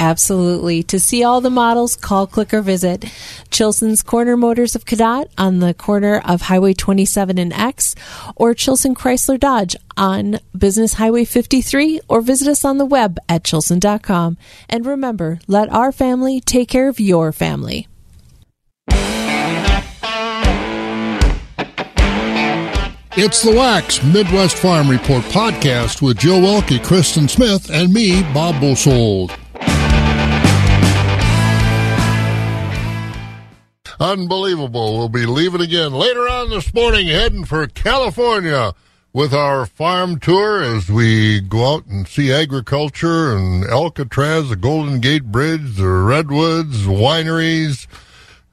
Absolutely. To see all the models, call, click, or visit Chilson's Corner Motors of Cadott on the corner of Highway 27 and X, or Chilson Chrysler Dodge on Business Highway 53, or visit us on the web at chilson.com. And remember, let our family take care of your family. It's the Wax Midwest Farm Report podcast with Joe Welke, Kristen Smith, and me, Bob Bosold. Unbelievable. We'll be leaving again later on this morning, heading for California with our farm tour as we go out and see agriculture and Alcatraz, the Golden Gate Bridge, the Redwoods, wineries,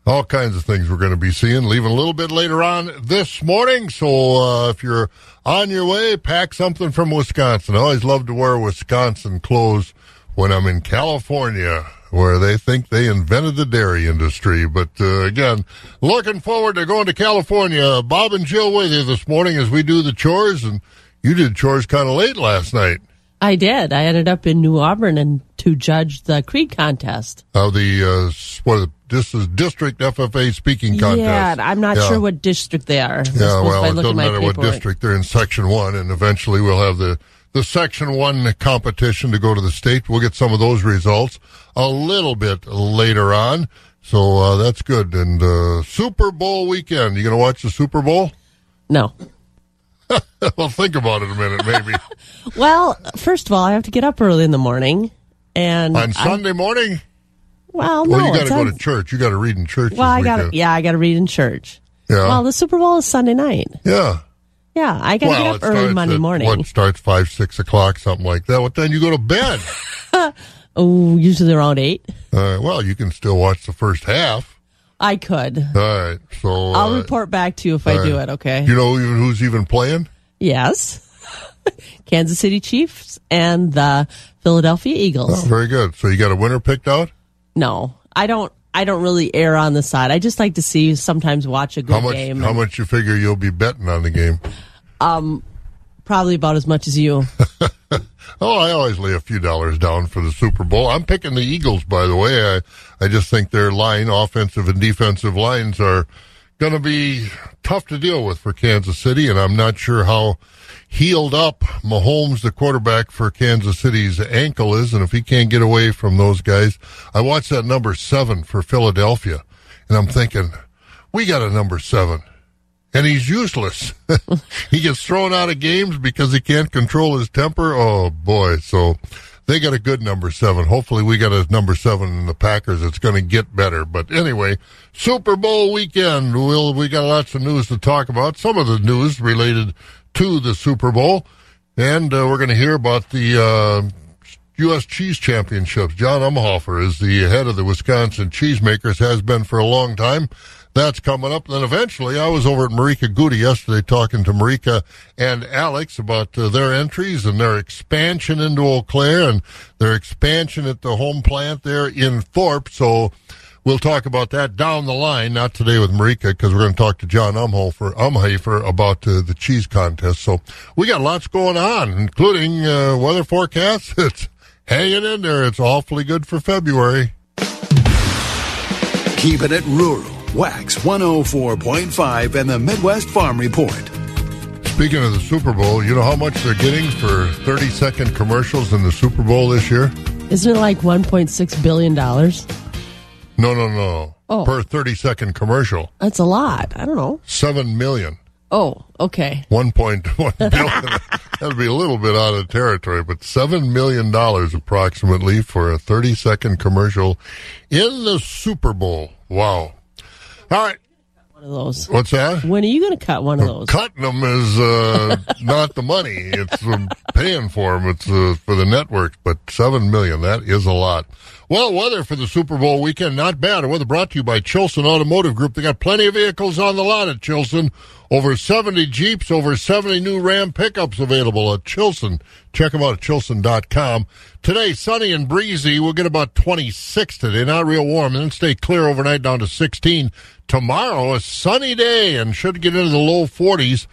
all kinds of things we're going to be seeing. Leaving a little bit later on this morning. So uh, if you're on your way, pack something from Wisconsin. I always love to wear Wisconsin clothes when I'm in California where they think they invented the dairy industry. But uh, again, looking forward to going to California. Bob and Jill with you this morning as we do the chores, and you did chores kind of late last night. I did. I ended up in New Auburn and to judge the Creed contest. Oh, the uh, what? This is district FFA speaking contest. Yeah, I'm not Yeah. sure what district they are. Yeah, well, it doesn't matter what district they're in. Section one, and eventually we'll have the the section one competition to go to the state. We'll get some of those results a little bit later on. So uh, that's good. And uh, Super Bowl weekend. You gonna watch the Super Bowl? No. well, think about it a minute, maybe Well, first of all, I have to get up early in the morning, and on I- Sunday morning. well, no, Well, you got to go on- to church. You got to read in church. Well, I gotta Yeah, I got to read in church. Yeah. Well, the Super Bowl is Sunday night. yeah. Yeah, I got to Well, get up early Monday at, morning. What starts five, six o'clock, something like that. What time you go to bed? Oh, usually around eight. uh, well, you can still watch the first half. I could. All right. So I'll uh, report back to you if I do right. it. Okay. You know who's even playing? Yes. Kansas City Chiefs and the Philadelphia Oh, Eagles. very good. So you got a winner picked out? No, I don't. I don't really err on the side. I just like to see sometimes watch a good How much? game. How and much you figure you'll be betting on the game? Um, probably about as much as you. Oh, I always lay a few dollars down for the Super Bowl. I'm picking the Eagles, by the way. I, I just think their line, offensive and defensive lines, are going to be tough to deal with for Kansas City, and I'm not sure how healed up Mahomes, the quarterback for Kansas City's ankle is, and if he can't get away from those guys. I watched that number seven for Philadelphia, and I'm thinking, we got a number seven and he's useless. he gets thrown out of games because he can't control his temper. Oh boy! So they got a good number seven. Hopefully, we got a number seven in the Packers. It's going to get better. But anyway, Super Bowl weekend. We'll we got lots of news to talk about. Some of the news related to the Super Bowl, and uh, we're going to hear about the. Uh, U.S. Cheese Championships. John Umhoefer is the head of the Wisconsin Cheesemakers, has been for a long time. That's coming up. Then eventually, I was over at Marieke Gouda yesterday talking to Marieke and Alex about uh, their entries and their expansion into Eau Claire and their expansion at the home plant there in Thorp. So we'll talk about that down the line, not today with Marieke, because we're going to talk to John Umhoefer, Umhafer about uh, the cheese contest. So we got lots going on, including uh, weather forecasts. It's hanging in there. It's awfully good for February. Keeping it rural. Wax 104.5 and the Midwest Farm Report. Speaking of the Super Bowl, you know how much they're getting for 30 second commercials in the Super Bowl this year? Isn't it like $1.6 billion? No, no, no. Oh. Per 30 second commercial. That's a lot. I don't know. 7 million. Oh, okay. 1.1 billion. That'd be a little bit out of territory, but $7 million approximately for a 30 second commercial in the Super Bowl. Wow. All right. One of those. What's that? When are you going to cut one of those? Cutting them is uh, not the money. It's um, paying for them. It's uh, for the network. but seven million. That is a lot. Well, weather for the Super Bowl weekend, not bad. Weather brought to you by Chilson Automotive Group. They got plenty of vehicles on the lot at Chilson. Over 70 Jeeps, over 70 new Ram pickups available at Chilson. Check them out at chilson.com. Today, sunny and breezy. We'll get about 26 today. Not real warm. And then stay clear overnight down to 16. Tomorrow, a sunny day and should get into the low 40s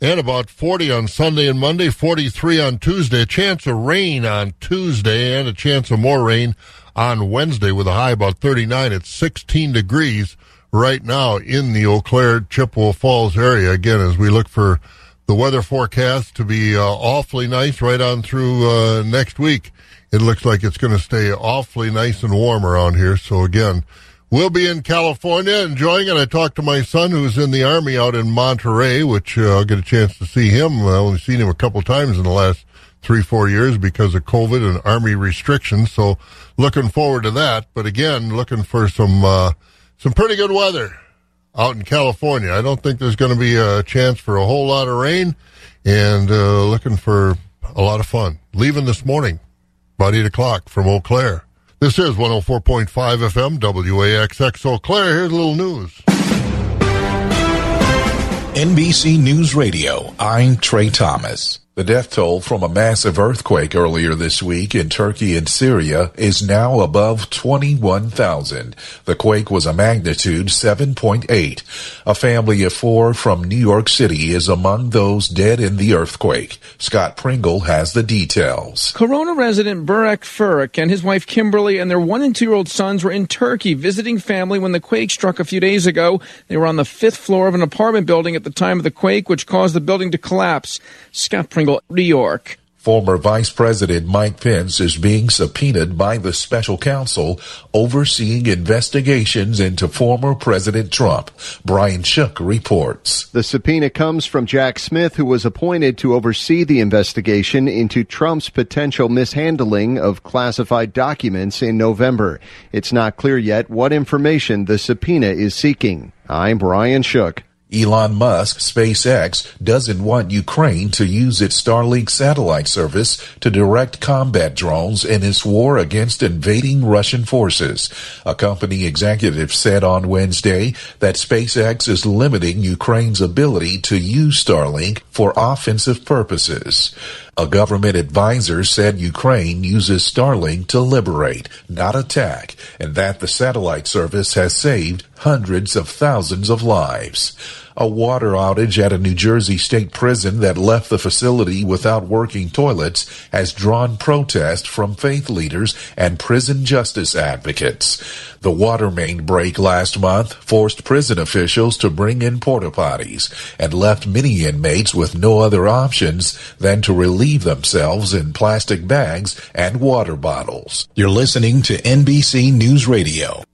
and about 40 on Sunday and Monday, 43 on Tuesday. A chance of rain on Tuesday and a chance of more rain on Wednesday with a high about 39 at 16 degrees right now in the Eau Claire Chippewa Falls area. Again, as we look for the weather forecast to be uh, awfully nice right on through uh, next week. It looks like it's going to stay awfully nice and warm around here. So again, we'll be in California enjoying it. I talked to my son who's in the army out in Monterey, which uh, I'll get a chance to see him. I've only seen him a couple times in the last three, four years because of COVID and army restrictions. So looking forward to that. But again, looking for some, uh, some pretty good weather out in California. I don't think there's going to be a chance for a whole lot of rain and uh, looking for a lot of fun. Leaving this morning, about 8 o'clock from Eau Claire. This is 104.5 FM, WAXX Eau Claire. Here's a little news. NBC News Radio, I'm Trey Thomas. The death toll from a massive earthquake earlier this week in Turkey and Syria is now above 21,000. The quake was a magnitude 7.8. A family of four from New York City is among those dead in the earthquake. Scott Pringle has the details. Corona resident Burek Furik and his wife Kimberly and their one and two year old sons were in Turkey visiting family when the quake struck a few days ago. They were on the fifth floor of an apartment building at the time of the quake, which caused the building to collapse. Scott Pringle New York. Former Vice President Mike Pence is being subpoenaed by the special counsel overseeing investigations into former President Trump. Brian Shook reports. The subpoena comes from Jack Smith, who was appointed to oversee the investigation into Trump's potential mishandling of classified documents in November. It's not clear yet what information the subpoena is seeking. I'm Brian Shook. Elon Musk, SpaceX, doesn't want Ukraine to use its Starlink satellite service to direct combat drones in its war against invading Russian forces. A company executive said on Wednesday that SpaceX is limiting Ukraine's ability to use Starlink for offensive purposes. A government advisor said Ukraine uses Starlink to liberate, not attack, and that the satellite service has saved hundreds of thousands of lives. A water outage at a New Jersey state prison that left the facility without working toilets has drawn protest from faith leaders and prison justice advocates. The water main break last month forced prison officials to bring in porta potties and left many inmates with no other options than to relieve themselves in plastic bags and water bottles. You're listening to NBC News Radio.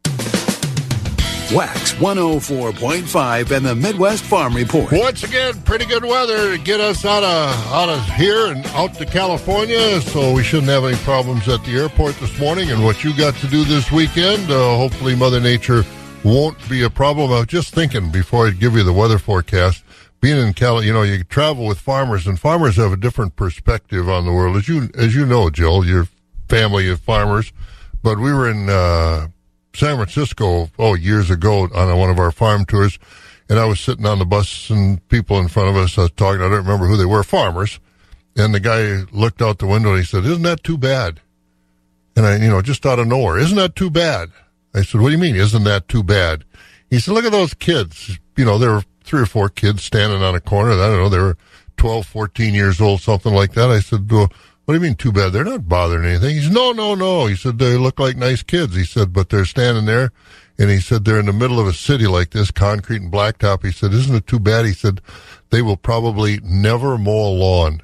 Wax 104.5 and the Midwest Farm Report. Once again, pretty good weather to get us out of out of here and out to California. So we shouldn't have any problems at the airport this morning. And what you got to do this weekend, uh, hopefully Mother Nature won't be a problem. I was just thinking before I give you the weather forecast. Being in Cali, you know, you travel with farmers, and farmers have a different perspective on the world, as you as you know, Jill. Your family of farmers, but we were in. Uh, San Francisco, oh, years ago on one of our farm tours, and I was sitting on the bus and people in front of us uh, talking. I don't remember who they were, farmers. And the guy looked out the window and he said, "Isn't that too bad?" And I, you know, just out of nowhere, "Isn't that too bad?" I said, "What do you mean? Isn't that too bad?" He said, "Look at those kids. You know, there were three or four kids standing on a corner. I don't know, they were 12, 14 years old, something like that." I said, "Well." What do you mean too bad? They're not bothering anything. He said, no, no, no. He said, they look like nice kids. He said, but they're standing there And he said they're in the middle of a city like this, concrete and blacktop. He said, isn't it too bad? He said they will probably never mow a lawn.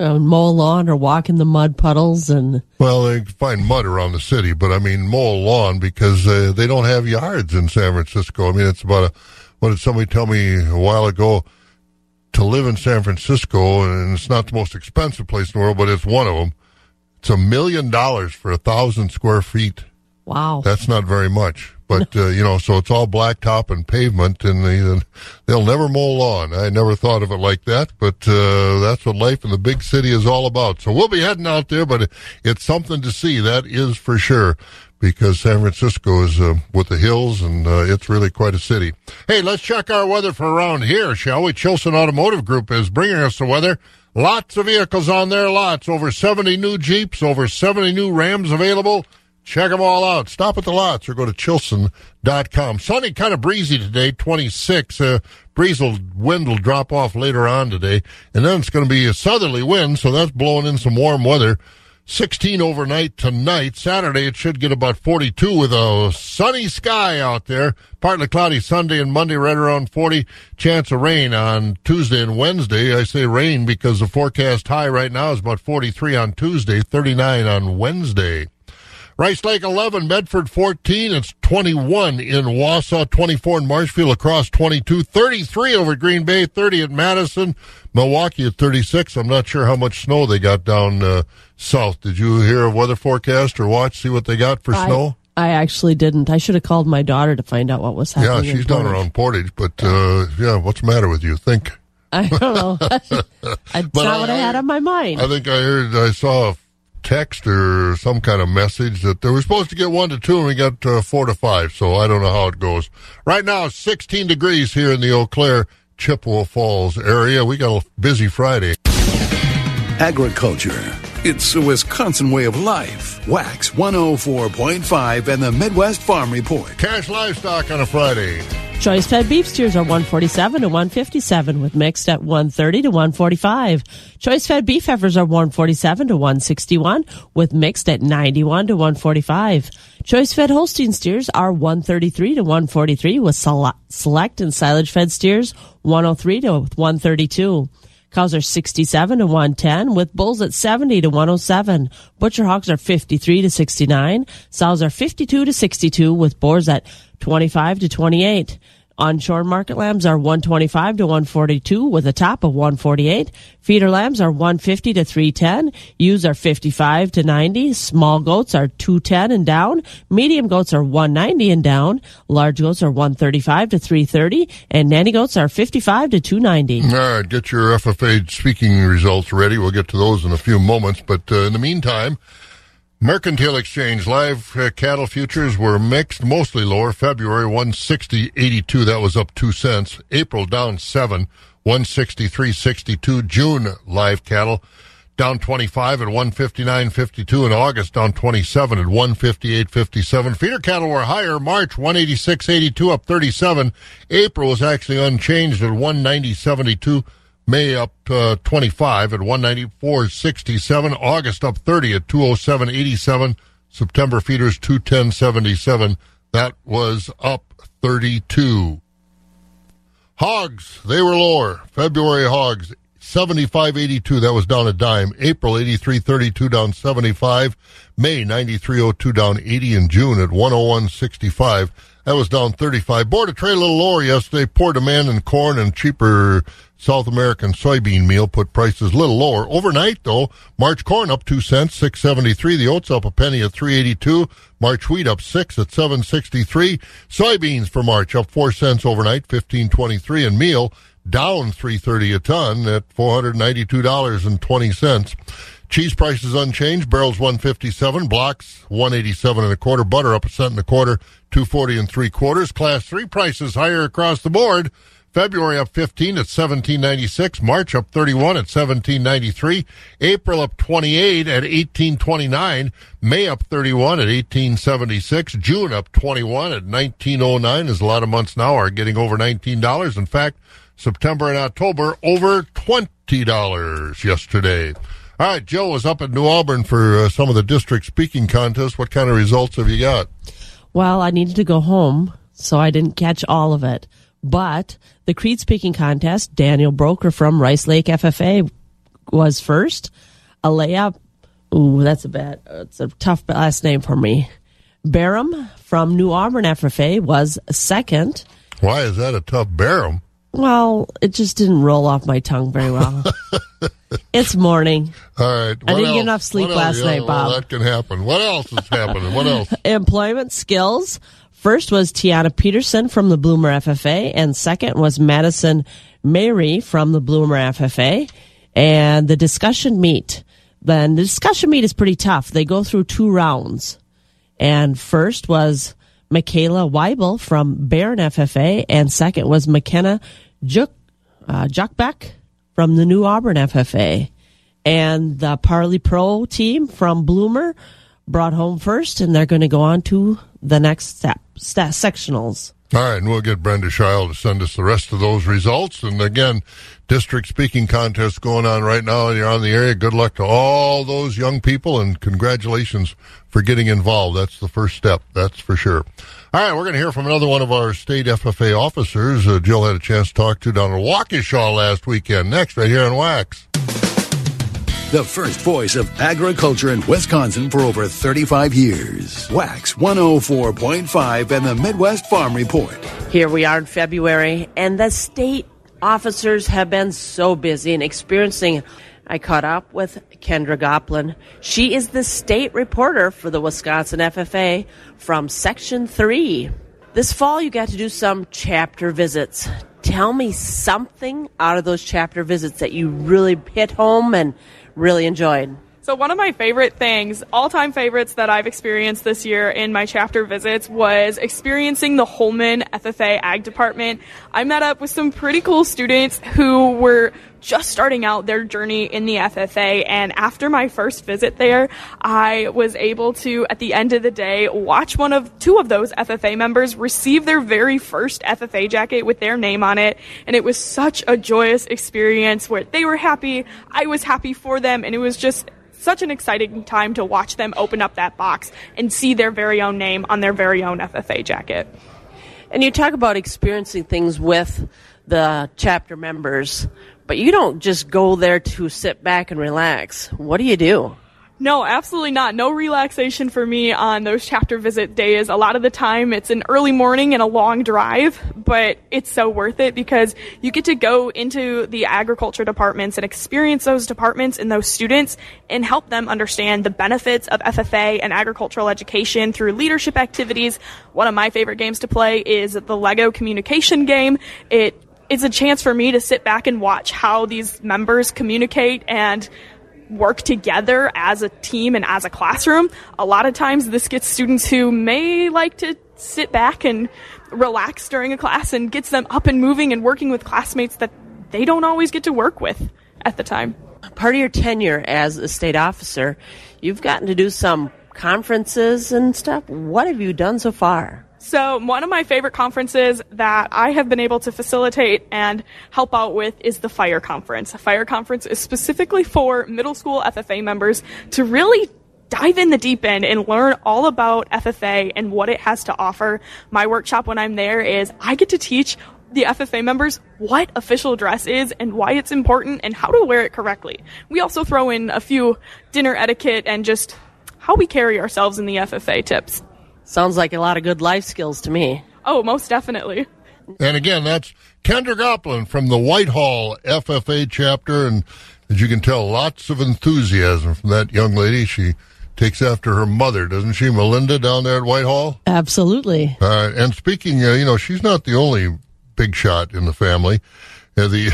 Uh, mow a lawn or walk in the mud puddles and Well, they find mud around the city, but I mean mow a lawn because uh, they don't have yards in San Francisco. I mean, it's about a. What did somebody tell me a while ago? To live in San Francisco, and it's not the most expensive place in the world, but it's one of them. It's a million dollars for a thousand square feet. wow. That's not very much. But, uh, you know, so it's all blacktop and pavement, and they, they'll never mow lawn. I never thought of it like that, but uh, that's what life in the big city is all about. So we'll be heading out there, but it's something to see, that is for sure, because San Francisco is uh, with the hills, and uh, it's really quite a city. Hey, let's check our weather for around here, shall we? Chilson Automotive Group is bringing us the weather. Lots of vehicles on their lots, over 70 new Jeeps, over 70 new Rams available. Check them all out. Stop at the lots or go to chilson.com. Sunny, kind of breezy today, 26. Uh, breeze will, wind will drop off later on today. And then it's going to be a southerly wind, so that's blowing in some warm weather. 16 overnight tonight. Saturday, it should get about 42 with a sunny sky out there. Partly cloudy Sunday and Monday, right around 40. Chance of rain on Tuesday and Wednesday. I say rain because the forecast high right now is about 43 on Tuesday, 39 on Wednesday. Rice Lake 11, Medford 14. It's 21 in Wausau, 24 in Marshfield, La Crosse 22, 33 over Green Bay, 30 at Madison, Milwaukee at 36. I'm not sure how much snow they got down uh, south. Did you hear a weather forecast or watch, see what they got for I, snow? I actually didn't. I should have called my daughter to find out what was happening. in she's down around Portage, but uh, yeah, what's the matter with you? Think. I don't know. That's not what I, I- had on my mind. I think I heard, I saw a text or some kind of message that they were supposed to get one to two and we got uh, four to five. So I don't know how it goes. Right now, 16 degrees here in the Eau Claire, Chippewa Falls area. We got a busy Friday. Agriculture. It's a Wisconsin way of life. Wax 104.5 and the Midwest Farm Report. Cash livestock on a Friday. Choice fed beef steers are 147 to 157 with mixed at 130 to 145. Choice fed beef heifers are 147 to 161 with mixed at 91 to 145. Choice fed Holstein steers are 133 to 143 with select and silage fed steers 103 to 132. Cows are 67 to 110 with bulls at 70 to 107. Butcher hogs are 53 to 69. Sows are 52 to 62 with boars at 25 to 28. Onshore market lambs are 125 to 142 with a top of 148. Feeder lambs are 150 to 310. Ewes are 55 to 90. Small goats are 210 and down. Medium goats are 190 and down. Large goats are 135 to 330. And nanny goats are 55 to 290. All right, get your FFA speaking results ready. We'll get to those in a few moments. But uh, in the meantime, Mercantile Exchange live uh, cattle futures were mixed, mostly lower. February 160.82, that was up 2 cents. April down 7, 163.62. June live cattle down 25 at 159.52. In August down 27 at 158.57. Feeder cattle were higher. March 186.82 up 37. April was actually unchanged at 190.72. May up uh, 25 at 194.67. August up 30 at 207.87. September feeders 210.77. That was up 32. Hogs, they were lower. February hogs, 75.82. That was down a dime. April 83.32 down 75. May 93.02 down 80 in June at 101.65. That was down 35. Board a trade a little lower yesterday. Poor demand in corn and cheaper South American soybean meal put prices a little lower. Overnight, though, March corn up two cents, 673. The oats up a penny at 382. March wheat up six at 763. Soybeans for March up four cents overnight, 1523. And meal down 330 a ton at $492.20. Cheese prices unchanged. Barrels one fifty seven. Blocks one eighty seven and a quarter. Butter up a cent and a quarter. Two forty and three quarters. Class three prices higher across the board. February up 15 at 1796. March up 31 at 1793. April up 28 at 1829. May up 31 at 1876. June up 21 at 1909 as a lot of months now are getting over $19. In fact, September and October over $20 yesterday. All right, Joe was up at New Auburn for uh, some of the district speaking contests. What kind of results have you got? Well, I needed to go home, so I didn't catch all of it. But the Creed speaking contest, Daniel Broker from Rice Lake FFA was first. Alea, ooh, that's a bad, it's a tough last name for me. Barham from New Auburn FFA was second. Why is that a tough Barham? Well, it just didn't roll off my tongue very well. it's morning. All right. I didn't get enough sleep What last else? night, Yeah, well, Bob. that can happen. What else is happening? What else? Employment skills. First was Tiana Peterson from the Bloomer FFA, and second was Madison Mary from the Bloomer FFA. And the discussion meet. Then the discussion meet is pretty tough. They go through two rounds. And first was Michaela Weibel from Barron FFA, and second was McKenna Juk, uh, Juckbeck from the New Auburn FFA. And the Parli Pro team from Bloomer brought home first, and they're going to go on to the next step, sectionals. All right, and we'll get Brenda Scheil to send us the rest of those results. And again, district speaking contest going on right now, and you're on the area. Good luck to all those young people, and congratulations for getting involved. That's the first step, that's for sure. All right, we're going to hear from another one of our state FFA officers. Uh, Jill had a chance to talk to down in Waukesha last weekend. Next, right here on Wax. The first voice of agriculture in Wisconsin for over 35 years. Wax 104.5 and the Midwest Farm Report. Here we are in February, and the state officers have been so busy and experiencing. I caught up with Kendra Goplin. She is the state reporter for the Wisconsin FFA from Section 3. This fall, you got to do some chapter visits. Tell me something out of those chapter visits that you really hit home and really enjoyed. So one of my favorite things, all-time favorites that I've experienced this year in my chapter visits was experiencing the Holmen FFA Ag Department. I met up with some pretty cool students who were just starting out their journey in the FFA and after my first visit there, I was able to at the end of the day watch one of two of those FFA members receive their very first FFA jacket with their name on it and it was such a joyous experience where they were happy, I was happy for them and it was just such an exciting time to watch them open up that box and see their very own name on their very own FFA jacket. And you talk about experiencing things with the chapter members, but you don't just go there to sit back and relax. What do you do? No, absolutely not. No relaxation for me on those chapter visit days. A lot of the time it's an early morning and a long drive, but it's so worth it because you get to go into the agriculture departments and experience those departments and those students and help them understand the benefits of FFA and agricultural education through leadership activities. One of my favorite games to play is the Lego communication game. It it's a chance for me to sit back and watch how these members communicate and work together as a team and as a classroom. A lot of times this gets students who may like to sit back and relax during a class and gets them up and moving and working with classmates that they don't always get to work with at the time. Part of your tenure as a state officer, you've gotten to do some conferences and stuff. What have you done so far? So, one of my favorite conferences that I have been able to facilitate and help out with is the FIRE conference. A FIRE conference is specifically for middle school FFA members to really dive in the deep end and learn all about FFA and what it has to offer. My workshop when I'm there is I get to teach the FFA members what official dress is and why it's important and how to wear it correctly. We also throw in a few dinner etiquette and just how we carry ourselves in the FFA tips. Sounds like a lot of good life skills to me. Oh, most definitely. And again, that's Kendra Goplin from the Whitehall FFA chapter. And as you can tell, lots of enthusiasm from that young lady. She takes after her mother, doesn't she, Melinda, down there at Whitehall? Absolutely. Uh, and speaking, uh, you know, she's not the only big shot in the family. Uh, the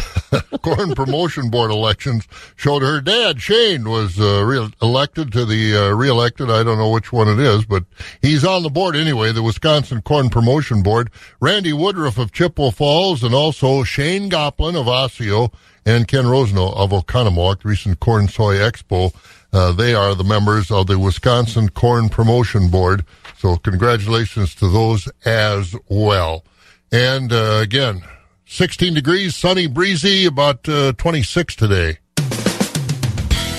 Corn Promotion Board elections showed her dad, Shane, was uh, re- elected to the uh, re-elected. I don't know which one it is, but he's on the board anyway, the Wisconsin Corn Promotion Board. Randy Woodruff of Chippewa Falls and also Shane Goplin of Osseo and Ken Rosno of Oconomowoc, recent Corn Soy Expo. Uh, they are the members of the Wisconsin Corn Promotion Board. So congratulations to those as well. And uh, again, 16 degrees, sunny, breezy, about uh, 26 today.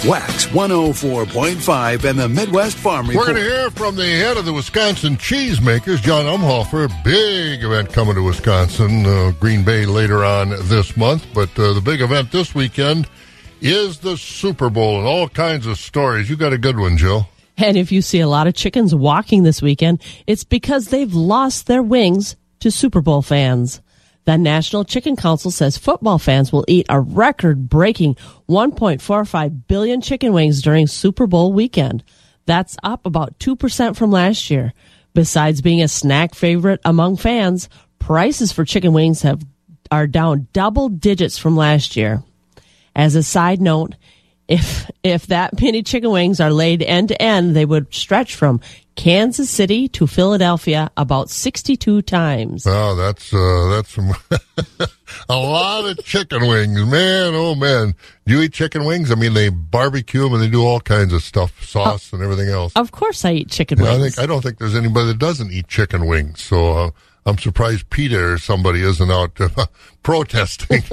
Wax 104.5 and the Midwest Farm Report. We're going to hear from the head of the Wisconsin cheesemakers, John Umhoefer. Big event coming to Wisconsin, uh, Green Bay later on this month. But uh, the big event this weekend is the Super Bowl and all kinds of stories. You got a good one, Jill. And if you see a lot of chickens walking this weekend, it's because they've lost their wings to Super Bowl fans. The National Chicken Council says football fans will eat a record breaking 1.45 billion chicken wings during Super Bowl weekend. That's up about 2% from last year. Besides being a snack favorite among fans, prices for chicken wings have are down double digits from last year. As a side note, if if that many chicken wings are laid end to end, they would stretch from Kansas City to Philadelphia about 62 times. Oh, that's uh, that's a lot of chicken wings, man. Oh man, do you eat chicken wings? I mean, they barbecue them and they do all kinds of stuff, sauce and everything else. Of course, I eat chicken Yeah, I wings. think I don't think there's anybody that doesn't eat chicken wings. So uh, I'm surprised PETA or somebody isn't out uh, protesting.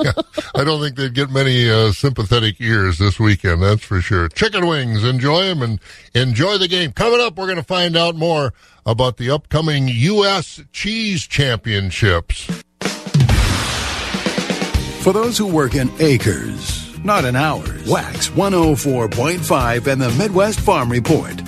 I don't think they'd get many uh, sympathetic ears this weekend. That's for sure. Chicken wings, enjoy them and enjoy the game. Coming up, we're going to find out more about the upcoming U.S. Cheese Championships. For those who work in acres, not in hours. Wax 104.5 and the Midwest Farm Report.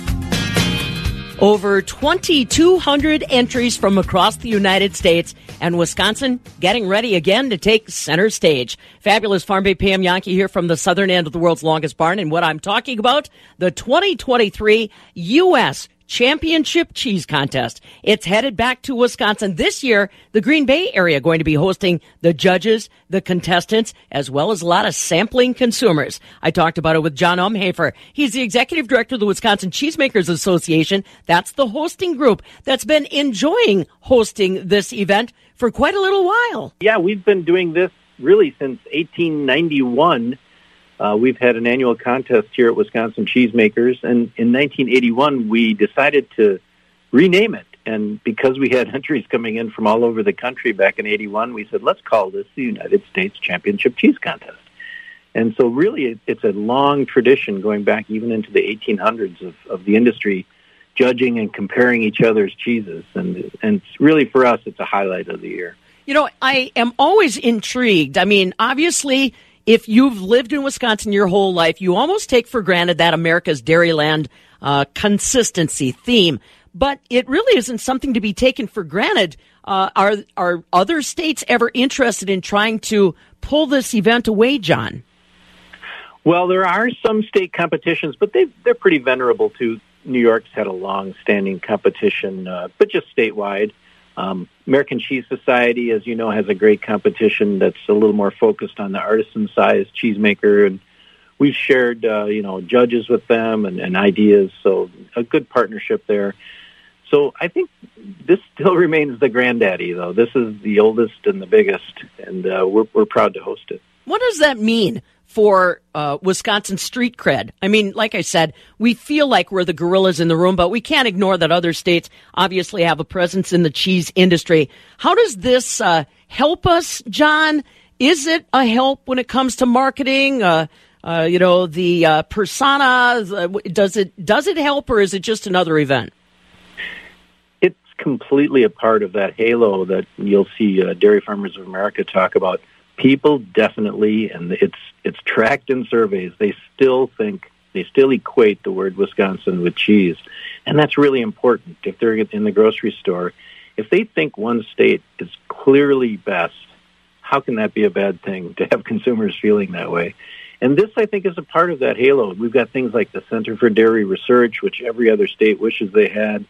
Over 2,200 entries from across the United States and Wisconsin getting ready again to take center stage. Fabulous Farm Babe Pam Jahnke here from the southern end of the world's longest barn. And what I'm talking about, the 2023 U.S. Championship Cheese Contest. It's headed back to Wisconsin this year. The Green Bay area going to be hosting the judges, the contestants, as well as a lot of sampling consumers. I talked about it with John Umhoefer. He's the executive director of the Wisconsin Cheesemakers Association. That's the hosting group that's been enjoying hosting this event for quite a little while. Yeah, we've been doing this really since 1891. Uh, we've had an annual contest here at Wisconsin Cheesemakers, and in 1981 we decided to rename it. And because we had entries coming in from all over the country back in 81, we said, let's call this the United States Championship Cheese Contest. And so really it, it's a long tradition going back even into the 1800s of, of the industry judging and comparing each other's cheeses. And, and really for us, it's a highlight of the year. You know, I am always intrigued. I mean, obviously, if you've lived in Wisconsin your whole life, you almost take for granted that America's Dairyland uh, consistency theme. But it really isn't something to be taken for granted. Uh, are are other states ever interested in trying to pull this event away, John? Well, there are some state competitions, but they they're pretty venerable too. New York's had a long-standing competition, uh, but just statewide. Um, American Cheese Society, as you know, has a great competition that's a little more focused on the artisan-sized cheesemaker, and we've shared, uh, you know, judges with them and, and ideas. So a good partnership there. So I think this still remains the granddaddy, though. This is the oldest and the biggest, and uh, we're we're proud to host it. What does that mean for uh, Wisconsin street cred? I mean, like I said, we feel like we're the gorillas in the room, but we can't ignore that other states obviously have a presence in the cheese industry. How does this uh, help us, John? Is it a help when it comes to marketing? Uh, uh, you know, the uh, persona. uh, Does it does it help, or is it just another event? it's completely a part of that halo that you'll see Dairy Farmers of America talk about. People definitely, and it's it's tracked in surveys. They still think they still equate the word Wisconsin with cheese, and that's really important. If they're in the grocery store, if they think one state is clearly best, how can that be a bad thing to have consumers feeling that way? And this, I think, is a part of that halo. We've got things like the Center for Dairy Research, which every other state wishes they had.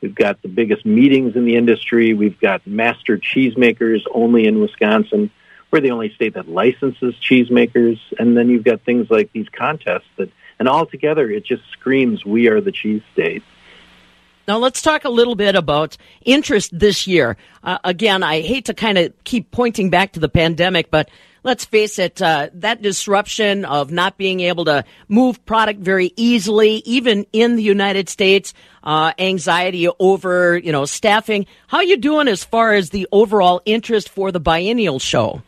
We've got the biggest meetings in the industry. We've got master cheesemakers only in Wisconsin. We're the only state that licenses cheesemakers. And then you've got things like these contests that, and altogether, it just screams we are the cheese state. Now let's talk a little bit about interest this year. Uh, again, I hate to kind of keep pointing back to the pandemic, but let's face it, uh, that disruption of not being able to move product very easily, even in the United States, uh, anxiety over, you know, staffing. How are you doing as far as the overall interest for the biennial show?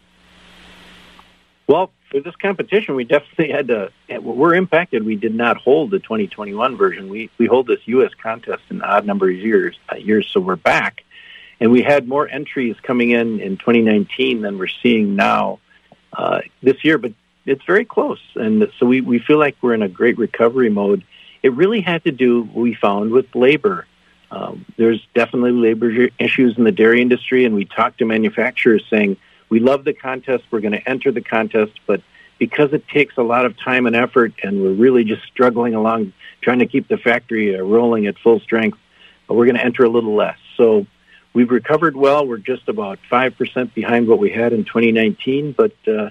Well, with this competition, we definitely had to. We're impacted. We did not hold the 2021 version. We we hold this U.S. contest in odd number of years. Uh, years, so we're back, and we had more entries coming in in 2019 than we're seeing now uh, this year. But it's very close, and so we we feel like we're in a great recovery mode. It really had to do, we found, with labor. Um, there's definitely labor issues in the dairy industry, and we talked to manufacturers saying we love the contest. We're going to enter the contest, but because it takes a lot of time and effort, and we're really just struggling along trying to keep the factory uh, rolling at full strength, we're going to enter a little less. So we've recovered well. We're just about 5% behind what we had in 2019, but uh,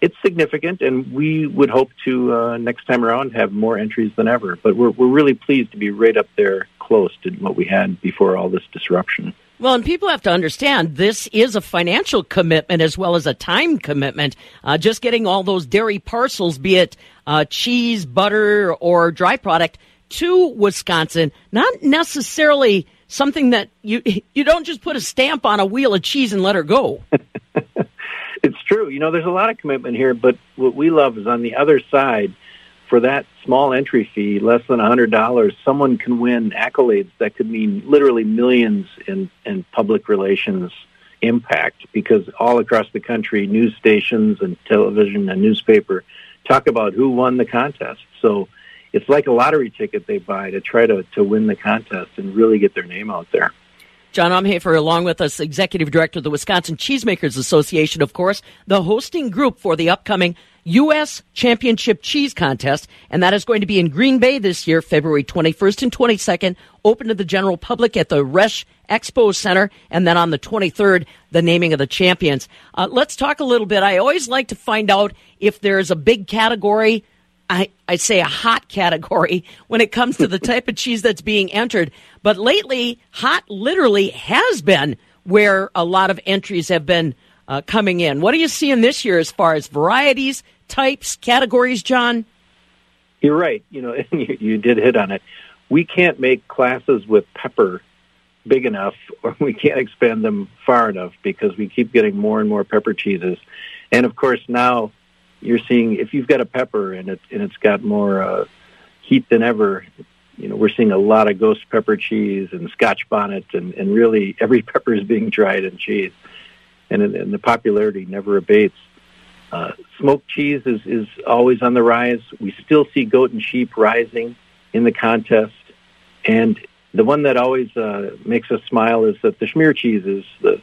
it's significant, and we would hope to, uh, next time around, have more entries than ever. But we're, we're really pleased to be right up there close to what we had before all this disruption. Well, and people have to understand this is a financial commitment as well as a time commitment. Uh, just getting all those dairy parcels, be it uh, cheese, butter, or dry product, to Wisconsin, not necessarily something that you you don't just put a stamp on a wheel of cheese and let her go. it's true. You know, there's a lot of commitment here, but what we love is on the other side for that small entry fee, less than $100, someone can win accolades that could mean literally millions in, in public relations impact because all across the country, news stations and television and newspaper talk about who won the contest. So it's like a lottery ticket they buy to try to, to win the contest and really get their name out there. John Umhoefer, along with us, Executive Director of the Wisconsin Cheesemakers Association, of course, the hosting group for the upcoming U.S. Championship Cheese Contest, and that is going to be in Green Bay this year, February 21st and 22nd, open to the general public at the Resch Expo Center, and then on the 23rd, the naming of the champions. Uh, let's talk a little bit. I always like to find out if there's a big category. I, I say a hot category when it comes to the type of cheese that's being entered. But lately, hot literally has been where a lot of entries have been uh, coming in. What are you seeing this year as far as varieties, types, categories, John? You're right. You know, you, you did hit on it. We can't make classes with pepper big enough, or we can't expand them far enough because we keep getting more and more pepper cheeses. And of course, now you're seeing if you've got a pepper and it and it's got more uh, heat than ever. You know, we're seeing a lot of ghost pepper cheese and Scotch bonnet, and, and really every pepper is being dried in cheese, and, and the popularity never abates. Uh, smoked cheese is, is always on the rise. We still see goat and sheep rising in the contest. And the one that always uh, makes us smile is that the schmear cheeses, the,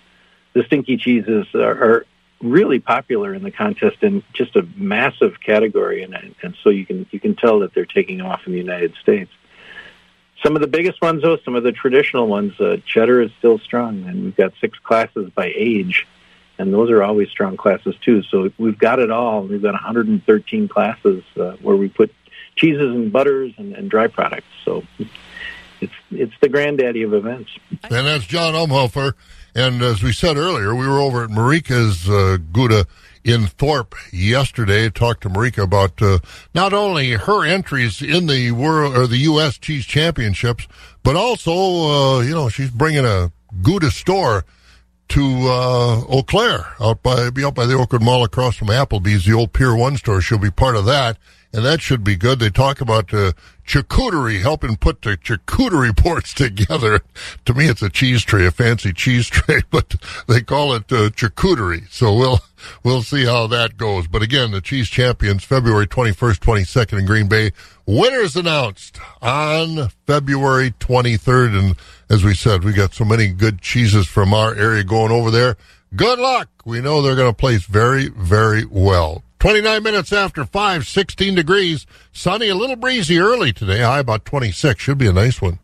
the stinky cheeses, are, are really popular in the contest and just a massive category. And, and so you can, you can tell that they're taking off in the United States. Some of the biggest ones, though, some of the traditional ones, uh, cheddar is still strong. And we've got six classes by age and those are always strong classes too. So we've got it all. We've got 113 classes uh, where we put cheeses and butters and, and, dry products. So it's it's the granddaddy of events. And that's John Umhoefer. And as we said earlier, we were over at Marieke's uh, Gouda in Thorp yesterday. Talked to Marieke about uh, not only her entries in the world or the U.S. Cheese Championships, but also uh, you know she's bringing a Gouda store to uh, Eau Claire, out by out by the Oakwood Mall across from Applebee's, the old Pier One store. She'll be part of that, and that should be good. They talk about uh, charcuterie, helping put the charcuterie boards together. to me, it's a cheese tray, a fancy cheese tray, but they call it uh, charcuterie. So we'll we'll see how that goes. But again, the cheese champions, February twenty first, twenty second in Green Bay. Winners announced on February twenty third, and as we said, we got so many good cheeses from our area going over there. Good luck. We know they're going to place very, very well. 29 minutes after 5, 16 degrees. Sunny, a little breezy early today. High about 26. Should be a nice one.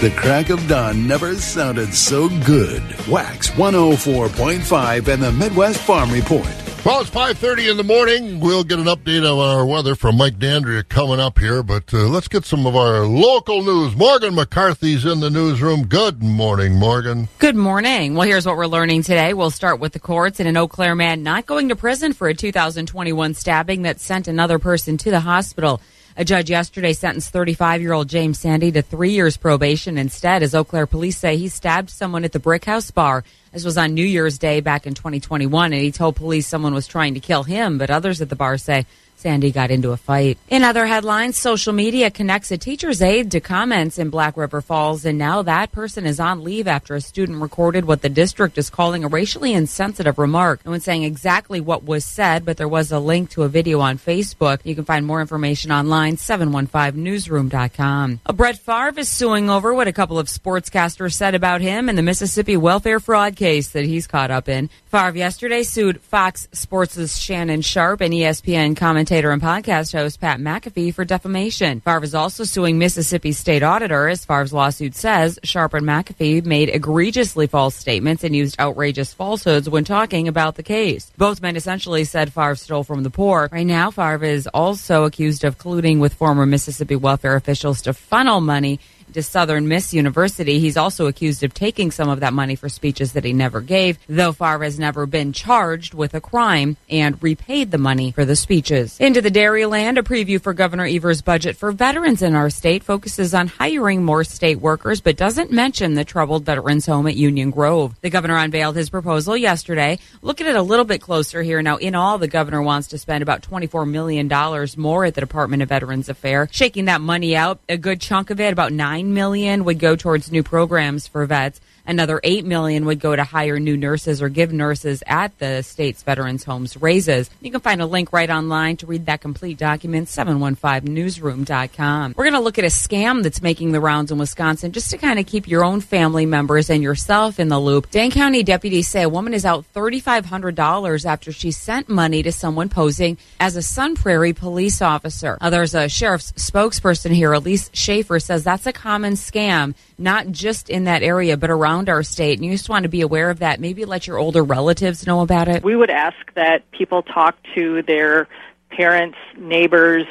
The crack of dawn never sounded so good. Wax 104.5 and the Midwest Farm Report. Well, it's 5.30 in the morning. We'll get an update on our weather from Mike Dandria coming up here, but uh, let's get some of our local news. Morgan McCarthy's in the newsroom. Good morning, Morgan. Good morning. Well, here's what we're learning today. We'll start with the courts and an Eau Claire man not going to prison for a 2021 stabbing that sent another person to the hospital. A judge yesterday sentenced 35 year old James Sandy to three years probation instead, as Eau Claire police say he stabbed someone at the Brick House Bar. This was on New Year's Day back in 2021, and he told police someone was trying to kill him, but others at the bar say Sandy got into a fight. In other headlines, social media connects a teacher's aide to comments in Black River Falls, and now that person is on leave after a student recorded what the district is calling a racially insensitive remark. No one's saying exactly what was said, but there was a link to a video on Facebook. You can find more information online, 715newsroom.com. A uh, Brett Favre is suing over what a couple of sportscasters said about him in the Mississippi welfare fraud case that he's caught up in. Favre yesterday sued Fox Sports' Shannon Sharpe and ESPN commentator and podcast host Pat McAfee for defamation. Favre is also suing Mississippi State Auditor. As Favre's lawsuit says, Sharpe and McAfee made egregiously false statements and used outrageous falsehoods when talking about the case. Both men essentially said Favre stole from the poor. Right now, Favre is also accused of colluding with former Mississippi welfare officials to funnel money to Southern Miss University. He's also accused of taking some of that money for speeches that he never gave, though Favre has never been charged with a crime and repaid the money for the speeches. Into the Dairyland, a preview for Governor Evers' budget for veterans in our state focuses on hiring more state workers, but doesn't mention the troubled veterans home at Union Grove. The governor unveiled his proposal yesterday. Look at it a little bit closer here. Now, in all, the governor wants to spend about $24 million more at the Department of Veterans Affairs, shaking that money out. A good chunk of it, about 9 million would go towards new programs for vets. Another 8 million would go to hire new nurses or give nurses at the state's veterans homes raises. You can find a link right online to read that complete document 715newsroom.com. We're going to look at a scam that's making the rounds in Wisconsin just to kind of keep your own family members and yourself in the loop. Dane County deputies say a woman is out $3500 after she sent money to someone posing as a Sun Prairie police officer. Uh, there's a sheriff's spokesperson here, Elise Schaefer says that's a common scam not just in that area, but around our state. And you just want to be aware of that. Maybe let your older relatives know about it. We would ask that people talk to their parents, neighbors,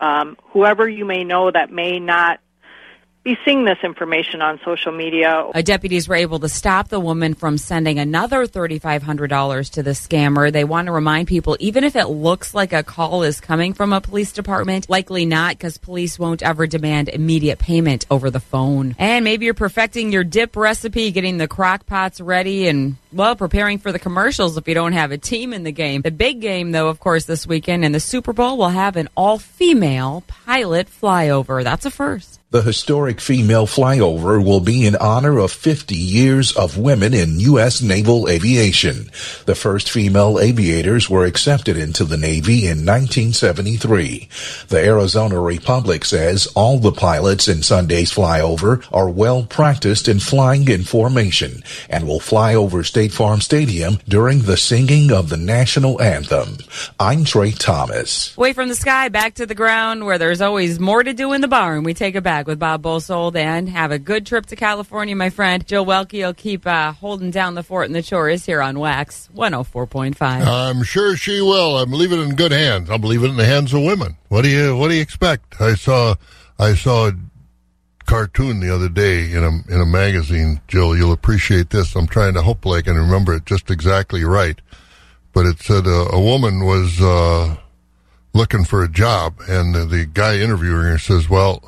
um, whoever you may know that may not be seeing this information on social media. Uh, deputies were able to stop the woman from sending another $3,500 to the scammer. They want to remind people, even if it looks like a call is coming from a police department, likely not because police won't ever demand immediate payment over the phone. And maybe you're perfecting your dip recipe, getting the crock pots ready and well, preparing for the commercials if you don't have a team in the game. The big game, though, of course, this weekend in the Super Bowl will have an all female pilot flyover. That's a first. The historic female flyover will be in honor of 50 years of women in U.S. naval aviation. The first female aviators were accepted into the Navy in 1973. The Arizona Republic says all the pilots in Sunday's flyover are well practiced in flying in formation and will fly over State Farm Stadium during the singing of the national anthem. I'm Trey Thomas. Away from the sky, back to the ground where there's always more to do in the barn. We take it back with Bob Bosold and have a good trip to California, my friend. Jill Welke will keep uh, holding down the fort and the chores here on Wax 104.5. I'm sure she will. I'm leaving it in good hands. I'm leaving it in the hands of women. What do you What do you expect? I saw I saw a cartoon the other day in a in a magazine. Jill, you'll appreciate this. I'm trying to hopefully I can remember it just exactly right. But it said a, a woman was uh, looking for a job, and the, the guy interviewing her says, "Well."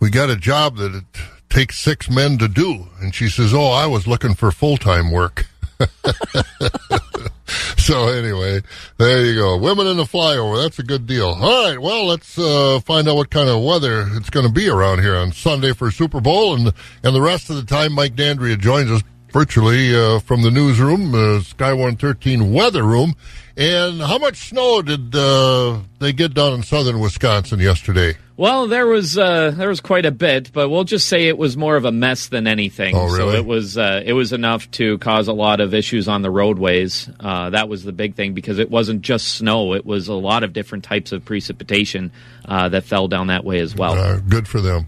we got a job that it takes six men to do. And she says, Oh, I was looking for full time work. so anyway, there you go. Women in the flyover. That's a good deal. All right. Well, let's uh, find out what kind of weather it's going to be around here on Sunday for Super Bowl, and and the rest of the time, Mike Dandria joins us virtually uh, from the newsroom, uh, Sky 113 weather room. And how much snow did uh, they get down in southern Wisconsin yesterday? Well, there was uh, there was quite a bit, but we'll just say it was more of a mess than anything. Oh, really? So it was uh, it was enough to cause a lot of issues on the roadways. Uh, that was the big thing because it wasn't just snow; it was a lot of different types of precipitation uh, that fell down that way as well. Uh, good for them.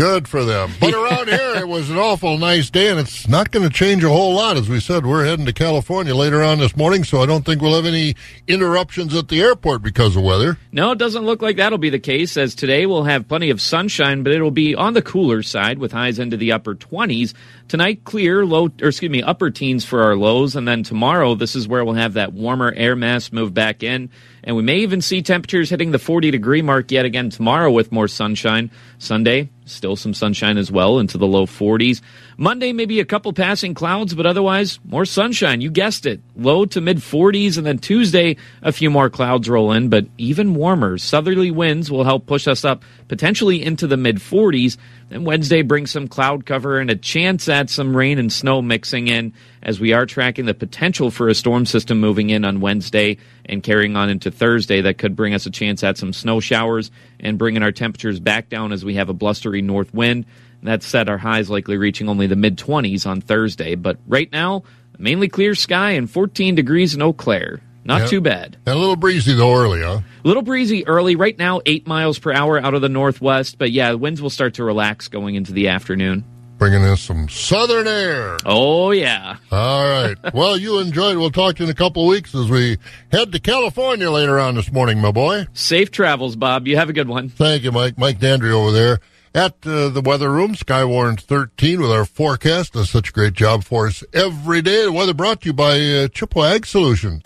Good for them. But around here, it was an awful nice day, and it's not going to change a whole lot. As we said, we're heading to California later on this morning, so I don't think we'll have any interruptions at the airport because of weather. No, it doesn't look like that'll be the case, as today we'll have plenty of sunshine, but it'll be on the cooler side with highs into the upper 20s. Tonight, clear, low, or excuse me, upper teens for our lows, and then tomorrow, this is where we'll have that warmer air mass move back in And we may even see temperatures hitting the 40 degree mark yet again tomorrow with more sunshine. Sunday, still some sunshine as well into the low 40s. Monday, maybe a couple passing clouds, but otherwise more sunshine. You guessed it. Low to mid 40s. And then Tuesday, a few more clouds roll in, but even warmer. Southerly winds will help push us up potentially into the mid 40s. Then Wednesday brings some cloud cover and a chance at some rain and snow mixing in as we are tracking the potential for a storm system moving in on Wednesday and carrying on into Thursday that could bring us a chance at some snow showers and bringing our temperatures back down as we have a blustery north wind. That said, our highs likely reaching only the mid 20s on Thursday. But right now, mainly clear sky and 14 degrees in Eau Claire. Not Yeah. too bad. And a little breezy though early, huh? A little breezy early. Right now, eight miles per hour out of the northwest. But yeah, winds will start to relax going into the afternoon. Bringing in some southern air. Oh, yeah. All right. well, you enjoyed. We'll talk to you in a couple of weeks as we head to California later on this morning, my boy. Safe travels, Bob. You have a good one. Thank you, Mike. Mike Dandry over there at uh, the weather room, Skywarn 13 with our forecast. Does such a great job for us every day. The weather brought to you by uh, Chippewa Ag Solutions.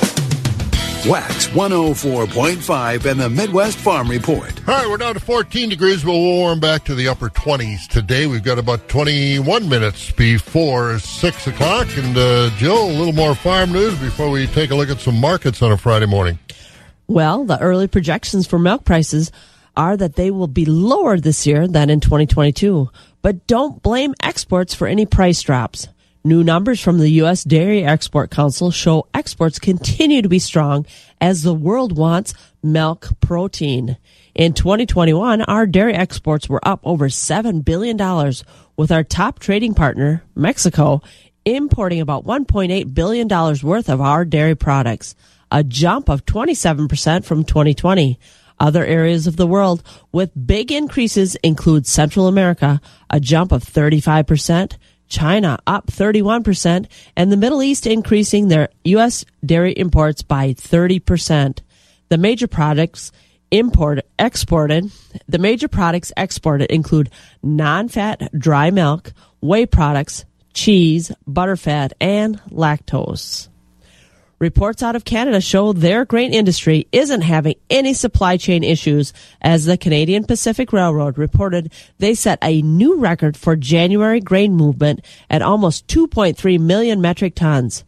Wax 104.5 and the Midwest Farm Report. All right, we're down to 14 degrees. We'll warm back to the upper 20s today. We've got about 21 minutes before 6 o'clock. And, uh, Jill, a little more farm news before we take a look at some markets on a Friday morning. Well, the early projections for milk prices are that they will be lower this year than in 2022. But don't blame exports for any price drops. New numbers from the U.S. Dairy Export Council show exports continue to be strong as the world wants milk protein. In 2021, our dairy exports were up over $7 billion, with our top trading partner, Mexico, importing about $1.8 billion worth of our dairy products, a jump of 27% from 2020. Other areas of the world with big increases include Central America, a jump of 35%, China up 31%, and the Middle East increasing their U.S. dairy imports by 30%. The major products import exported, the major products exported include non-fat dry milk, whey products, cheese, butterfat, and lactose. Reports out of Canada show their grain industry isn't having any supply chain issues as the Canadian Pacific Railroad reported they set a new record for January grain movement at almost 2.3 million metric tons.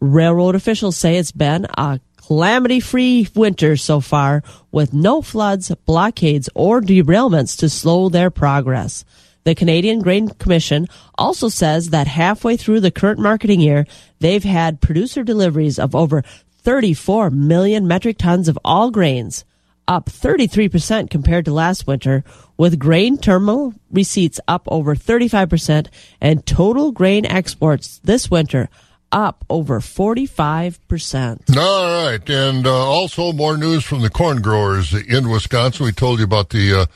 Railroad officials say it's been a calamity free winter so far with no floods, blockades, or derailments to slow their progress. The Canadian Grain Commission also says that halfway through the current marketing year, they've had producer deliveries of over 34 million metric tons of all grains, up 33% compared to last winter, with grain terminal receipts up over 35% and total grain exports this winter up over 45%. All right. And uh, also more news from the corn growers in Wisconsin. We told you about the uh,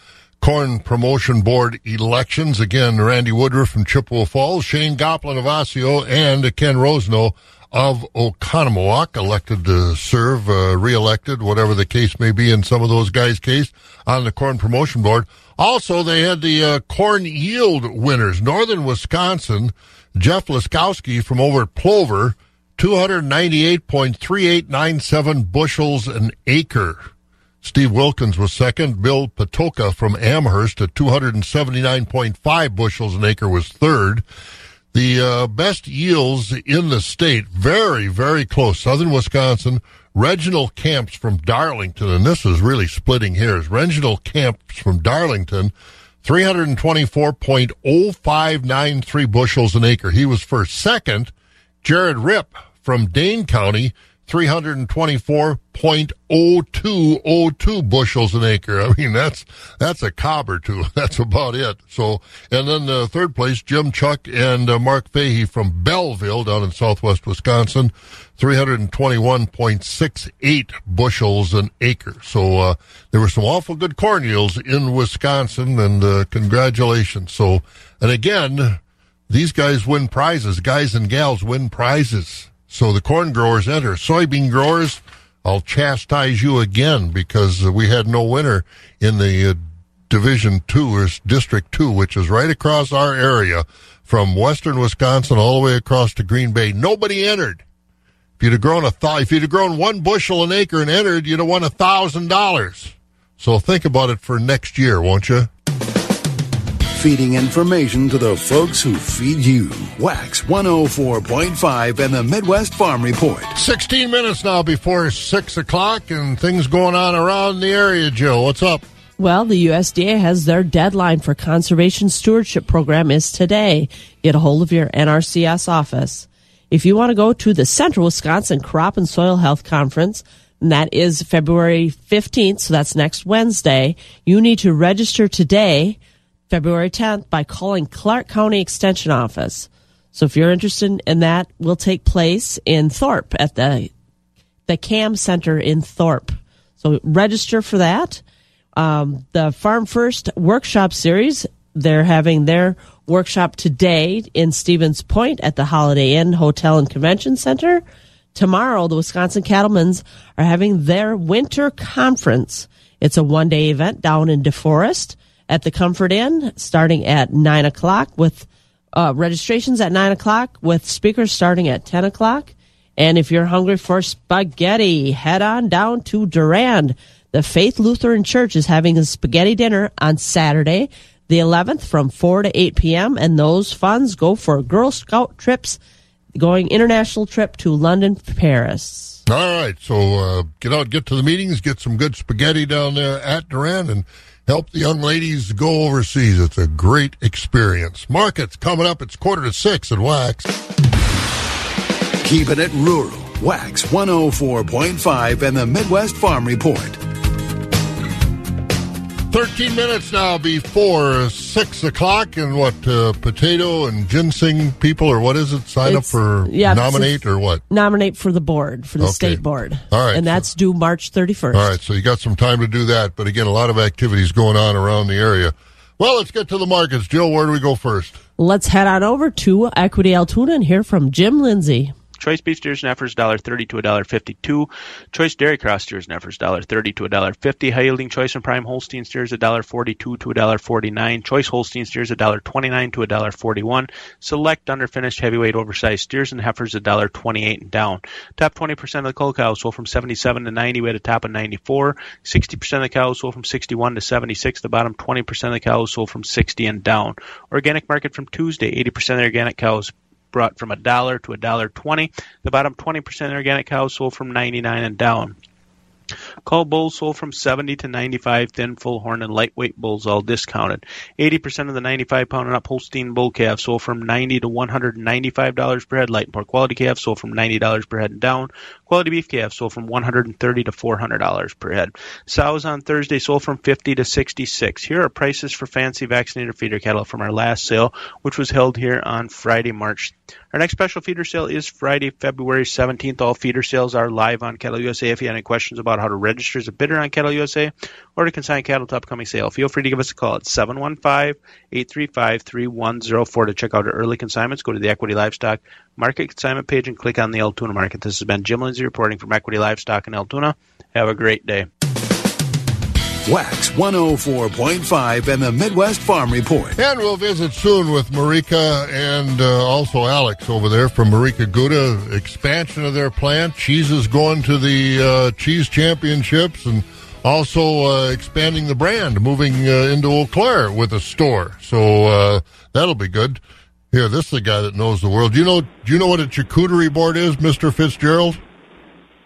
Corn Promotion Board elections. Again, Randy Woodruff from Chippewa Falls, Shane Goplin of Osseo, and Ken Rosno of Oconomowoc elected to serve, uh, reelected, whatever the case may be in some of those guys' case on the Corn Promotion Board. Also, they had the uh, corn yield winners. Northern Wisconsin, Jeff Laskowski from over at Plover, 298.3897 bushels an acre. Steve Wilkins was second. Bill Patoka from Amherst at 279.5 bushels an acre was third. The uh, best yields in the state, very, very close. Southern Wisconsin, Reginald Camps from Darlington, and this is really splitting hairs. Reginald Camps from Darlington, 324.0593 bushels an acre. He was first. Second, Jared Rip from Dane County, 324.0202 bushels an acre. I mean, that's, that's a cob or two. That's about it. So, and then the third place, Jim Chuck and uh, Mark Fahey from Belleville down in southwest Wisconsin, 321.68 bushels an acre. So, uh, there were some awful good corn yields in Wisconsin and, uh, congratulations. So, and again, these guys win prizes. Guys and gals win prizes. So the corn growers enter. Soybean growers, I'll chastise you again because we had no winner in the uh, Division 2 or District 2, which is right across our area from western Wisconsin all the way across to Green Bay. Nobody entered. If you'd have grown a th- if you'd have grown one bushel an acre and entered, you'd have won a thousand dollars. So think about it for next year, won't you? Feeding information to the folks who feed you. Wax 104.5 and the Midwest Farm Report. 16 minutes now before 6 o'clock, and things going on around the area, Joe. What's up? Well, the USDA has their deadline for conservation stewardship program is today. Get a hold of your NRCS office. If you want to go to the Central Wisconsin Crop and Soil Health Conference, and that is February 15th, so that's next Wednesday, you need to register today, February 10th, by calling Clark County Extension Office. So if you're interested in that, will take place in Thorp at the the CAM Center in Thorp. So register for that. Um, the Farm First Workshop Series, they're having their workshop today in Stevens Point at the Holiday Inn Hotel and Convention Center. Tomorrow, the Wisconsin Cattlemen's are having their winter conference. It's a one day event down in DeForest at the Comfort Inn starting at 9 o'clock with uh, registrations at 9 o'clock with speakers starting at 10 o'clock. And if you're hungry for spaghetti, head on down to Durand. The Faith Lutheran Church is having a spaghetti dinner on Saturday, the 11th from 4 to 8 p.m. And those funds go for Girl Scout trips, going international trip to London, Paris. All right, so uh, get out, get to the meetings, get some good spaghetti down there at Durand, and help the young ladies go overseas. It's a great experience. Markets coming up. It's quarter to six at Wax. Keeping it rural. Wax 104.5 and the Midwest Farm Report. 13 minutes now before 6 o'clock, and what, uh, potato and ginseng people, or what is it? Sign It's- up for yeah, nominate or what? Nominate for the board, for the Okay. state board. All right, And that's due March 31st. All right, so you got some time to do that, but again, a lot of activities going on around the area. Well, let's get to the markets. Jill, where do we go first? Let's head on over to Equity Altoona and hear from Jim Lindsay. Choice beef steers and heifers $1.30 to $1.52. Choice dairy cross steers and heifers $1.30 to $1.50. High yielding choice and prime Holstein steers $1.42 to $1.49. Choice Holstein steers $1.29 to $1.41. Select underfinished heavyweight oversized steers and heifers $1.28 and down. Top 20% of the cull cows sold from 77 to 90. We had a top of 94. 60% of the cows sold from 61 to 76. The bottom 20% of the cows sold from 60 and down. Organic market from Tuesday. 80% of the organic cows brought from a dollar to a dollar twenty. The bottom twenty percent organic cows sold from ninety nine and down. Cull bulls sold from 70 to 95, thin, full horn, and lightweight bulls all discounted. 80% of the 95 pound and up Holstein bull calves sold from 90 to $195 per head. Light and poor quality calves sold from $90 per head and down. Quality beef calves sold from 130 to $400 per head. Sows on Thursday sold from 50 to 66. Here are prices for fancy vaccinated feeder cattle from our last sale, which was held here on Friday, March. Our next special feeder sale is Friday, February 17th. All feeder sales are live on Cattle USA. If you have any questions about how to register as a bidder on Cattle USA or to consign cattle to upcoming sale, feel free to give us a call at 715-835-3104 to check out our early consignments. Go to the Equity Livestock Market Consignment page and click on the Altoona Market. This has been Jim Lindsay reporting from Equity Livestock in Altoona. Have a great day. Wax 104.5 and the Midwest Farm Report. And we'll visit soon with Marieke and uh, also Alex over there from Marieke Gouda. Expansion of their plant. Cheese is going to the uh, cheese championships and also uh, expanding the brand, moving uh, into Eau Claire with a store. So uh, that'll be good. Here, this is the guy that knows the world. Do you know? Do you know what a charcuterie board is, Mister Fitzgerald?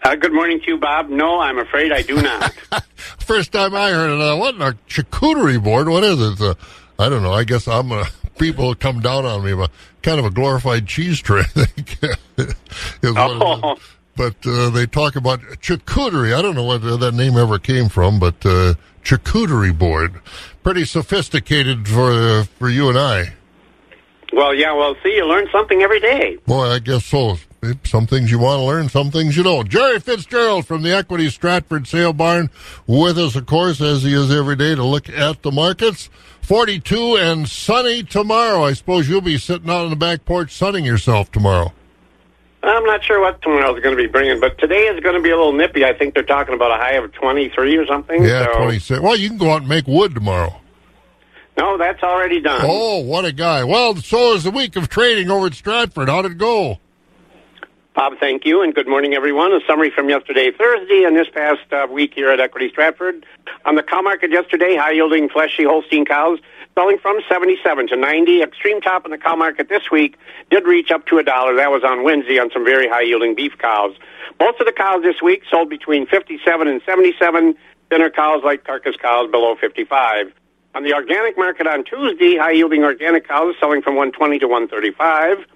Uh, good morning to you, Bob. No, I'm afraid I do not. First time I heard it, I what a charcuterie board? What is it? I don't know. I guess I'm a, people come down on me, but kind of a glorified cheese tray. I think Oh. But uh, they talk about charcuterie. I don't know where that name ever came from, but uh, charcuterie board, pretty sophisticated for uh, for you and I. well, yeah, well, see, you learn something every day. Boy, I guess so. Some things you want to learn, some things you don't. Jerry Fitzgerald from the Equity Stratford Sale Barn with us, of course, as he is every day to look at the markets. 42 and sunny tomorrow. I suppose you'll be sitting out on the back porch sunning yourself tomorrow. I'm not sure what tomorrow's going to be bringing, but today is going to be a little nippy. I think they're talking about a high of 23 or something. Yeah, so, 26. Well, you can go out and make wood tomorrow. No, that's already done. Oh, what a guy. Well, so is the week of trading over at Stratford. How did it go? Bob, thank you, and good morning, everyone. A summary from yesterday, Thursday, and this past uh, week here at Equity Stratford. On the cow market yesterday, high-yielding fleshy Holstein cows selling from 77 to 90. Extreme top in the cow market this week did reach up to a dollar. That was on Wednesday on some very high-yielding beef cows. Most of the cows this week sold between 57 and 77. Thinner cows like carcass cows below 55. On the organic market on Tuesday, high-yielding organic cows selling from 120 to 135.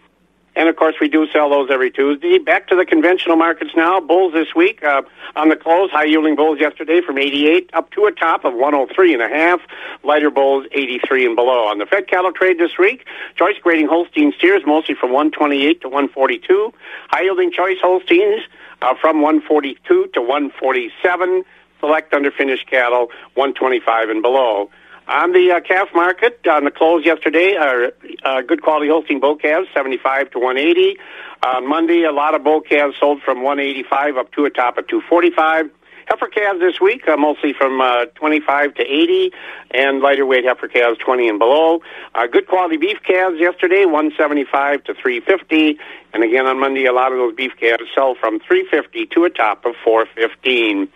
And of course, we do sell those every Tuesday. Back to the conventional markets now. Bulls this week uh, on the close. High yielding bulls yesterday from 88 up to a top of 103 and a half. Lighter bulls 83 and below. On the Fed cattle trade this week, choice grading Holstein steers mostly from 128 to 142. High yielding choice Holsteins uh, from 142 to 147. Select under finished cattle 125 and below. On the uh, calf market, on the close yesterday, uh, uh, good quality Holstein bull calves, 75 to 180. On Monday, a lot of bull calves sold from 185 up to a top of 245. Heifer calves this week, uh, mostly from uh, 25 to 80, and lighter weight heifer calves 20 and below. Uh, good quality beef calves yesterday, 175 to 350, and again on Monday, a lot of those beef calves sell from 350 to a top of 415.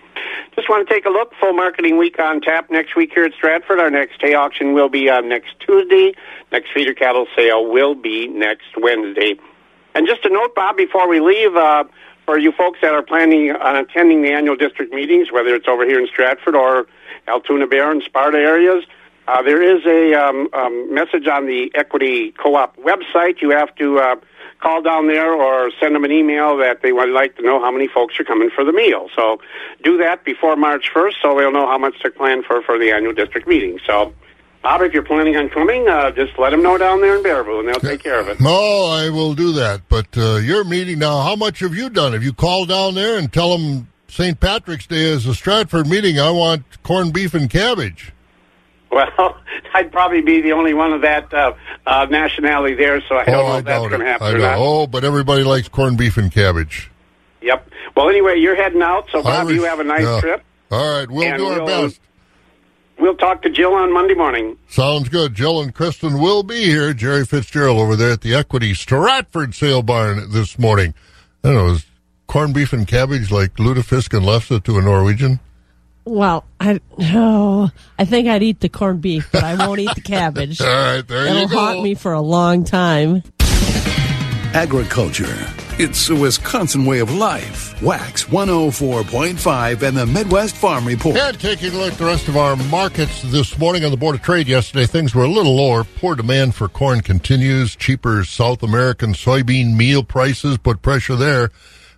Just want to take a look. Full marketing week on tap next week here at Stratford. Our next hay auction will be on next Tuesday. Next feeder cattle sale will be next Wednesday. And just a note, Bob, before we leave, uh, for you folks that are planning on attending the annual district meetings, whether it's over here in Stratford or Altoona Bear and Sparta areas, uh, there is a um, um, message on the Equity Co-op website. You have to uh, call down there or send them an email that they would like to know how many folks are coming for the meal. So do that before March 1st so they'll know how much to plan for for the annual district meeting. So, Bob, if you're planning on coming, uh, just let them know down there in Baraboo and they'll take care of it. No, I will do that. But uh, your meeting now, how much have you done? Have you called down there and tell them St. Patrick's Day is a Stratford meeting? I want corned beef and cabbage. Well, I'd probably be the only one of that uh, uh, nationality there, so I don't oh, know I if that's going to happen I or not. Oh, but everybody likes corned beef and cabbage. Yep. Well, anyway, you're heading out, so Bob, Irish, you have a nice yeah. trip. All right, we'll And do our we'll, best. We'll talk to Jill on Monday morning. Sounds good. Jill and Kristen will be here. Jerry Fitzgerald over there at the Equity Stratford Sale Barn this morning. I don't know, is corned beef and cabbage like lutefisk and lefse to a Norwegian? Well, I no, I think I'd eat the corned beef, but I won't eat the cabbage. All right, there It'll you go. haunt me for a long time. Agriculture. It's a Wisconsin way of life. Wax 104.5 and the Midwest Farm Report. And taking a look at the rest of our markets this morning on the Board of Trade yesterday, things were a little lower. Poor demand for corn continues. Cheaper South American soybean meal prices put pressure there.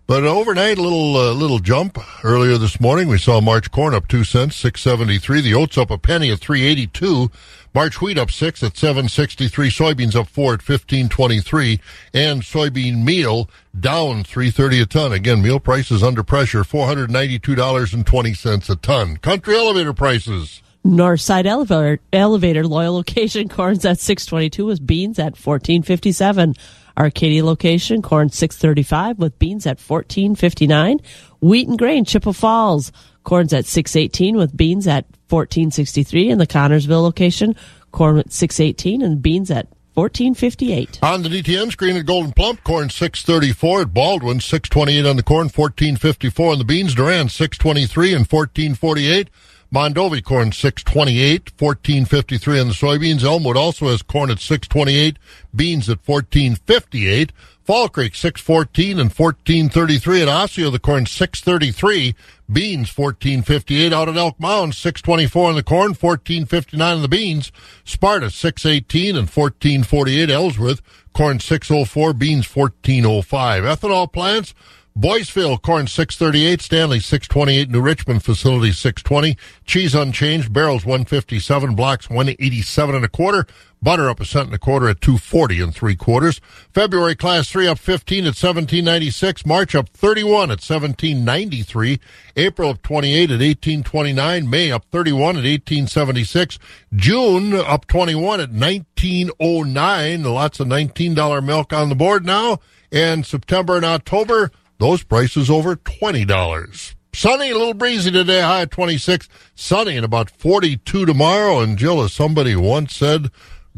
But overnight, a little uh, little jump. Earlier this morning, we saw March corn up two cents, six seventy three. The oats up a penny at three eighty two. March wheat up six at seven sixty three. Soybeans up four at fifteen twenty three. And soybean meal down three thirty a ton. Again, meal prices under pressure, four hundred ninety two dollars and twenty cents a ton. Country elevator prices. Northside elevator, elevator loyal location corn's at 622 with beans at 1457. Arcadia location corn 635 with beans at 1459. Wheat and grain Chippewa Falls corn's at 618 with beans at 1463 in the Connorsville location corn at 618 and beans at 1458. On the DTN screen at Gold'n Plump, corn 634 at Baldwin, 628 on the corn, 1454 on the beans, Durand 623 and 1448. Mondovi corn 628, 1453 on the soybeans. Elmwood also has corn at 628, beans at 1458. Fall Creek 614 and 1433 at Osseo. The corn 633, beans 1458 out at Elk Mound 624 in the corn, 1459 in the beans. Sparta 618 and 1448 Ellsworth. Corn 604, beans 1405. Ethanol plants. Boyceville, corn 638, Stanley 628, New Richmond facility 620, cheese unchanged, barrels 157, blocks 187 and a quarter, butter up a cent and a quarter at 240 and three quarters. February class 3 up 15 at 1796, March up 31 at 1793, April up 28 at 1829, May up 31 at 1876, June up 21 at 1909, lots of $19 milk on the board now, and September and October those prices over $20. Sunny, a little breezy today, high at 26. Sunny and about 42 tomorrow. And Jill, as somebody once said,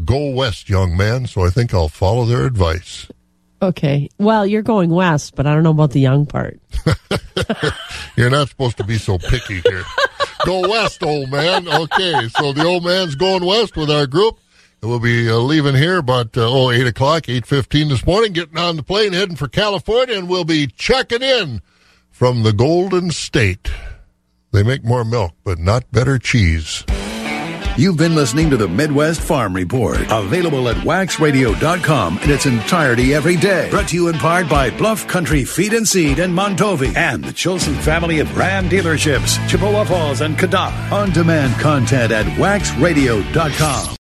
go west, young man. So I think I'll follow their advice. Okay. Well, you're going west, but I don't know about the young part. You're not supposed to be so picky here. Go west, old man. Okay, so the old man's going west with our group. We'll be uh, leaving here about uh, oh eight o'clock, eight fifteen this morning. Getting on the plane, heading for California, and we'll be checking in from the Golden State. They make more milk, but not better cheese. You've been listening to the Midwest Farm Report, available at waxradio.com in its entirety every day. Brought to you in part by Bluff Country Feed and Seed in Mondovi and the Chilson family of Ram dealerships, Chippewa Falls and Cadott. On demand content at waxradio.com.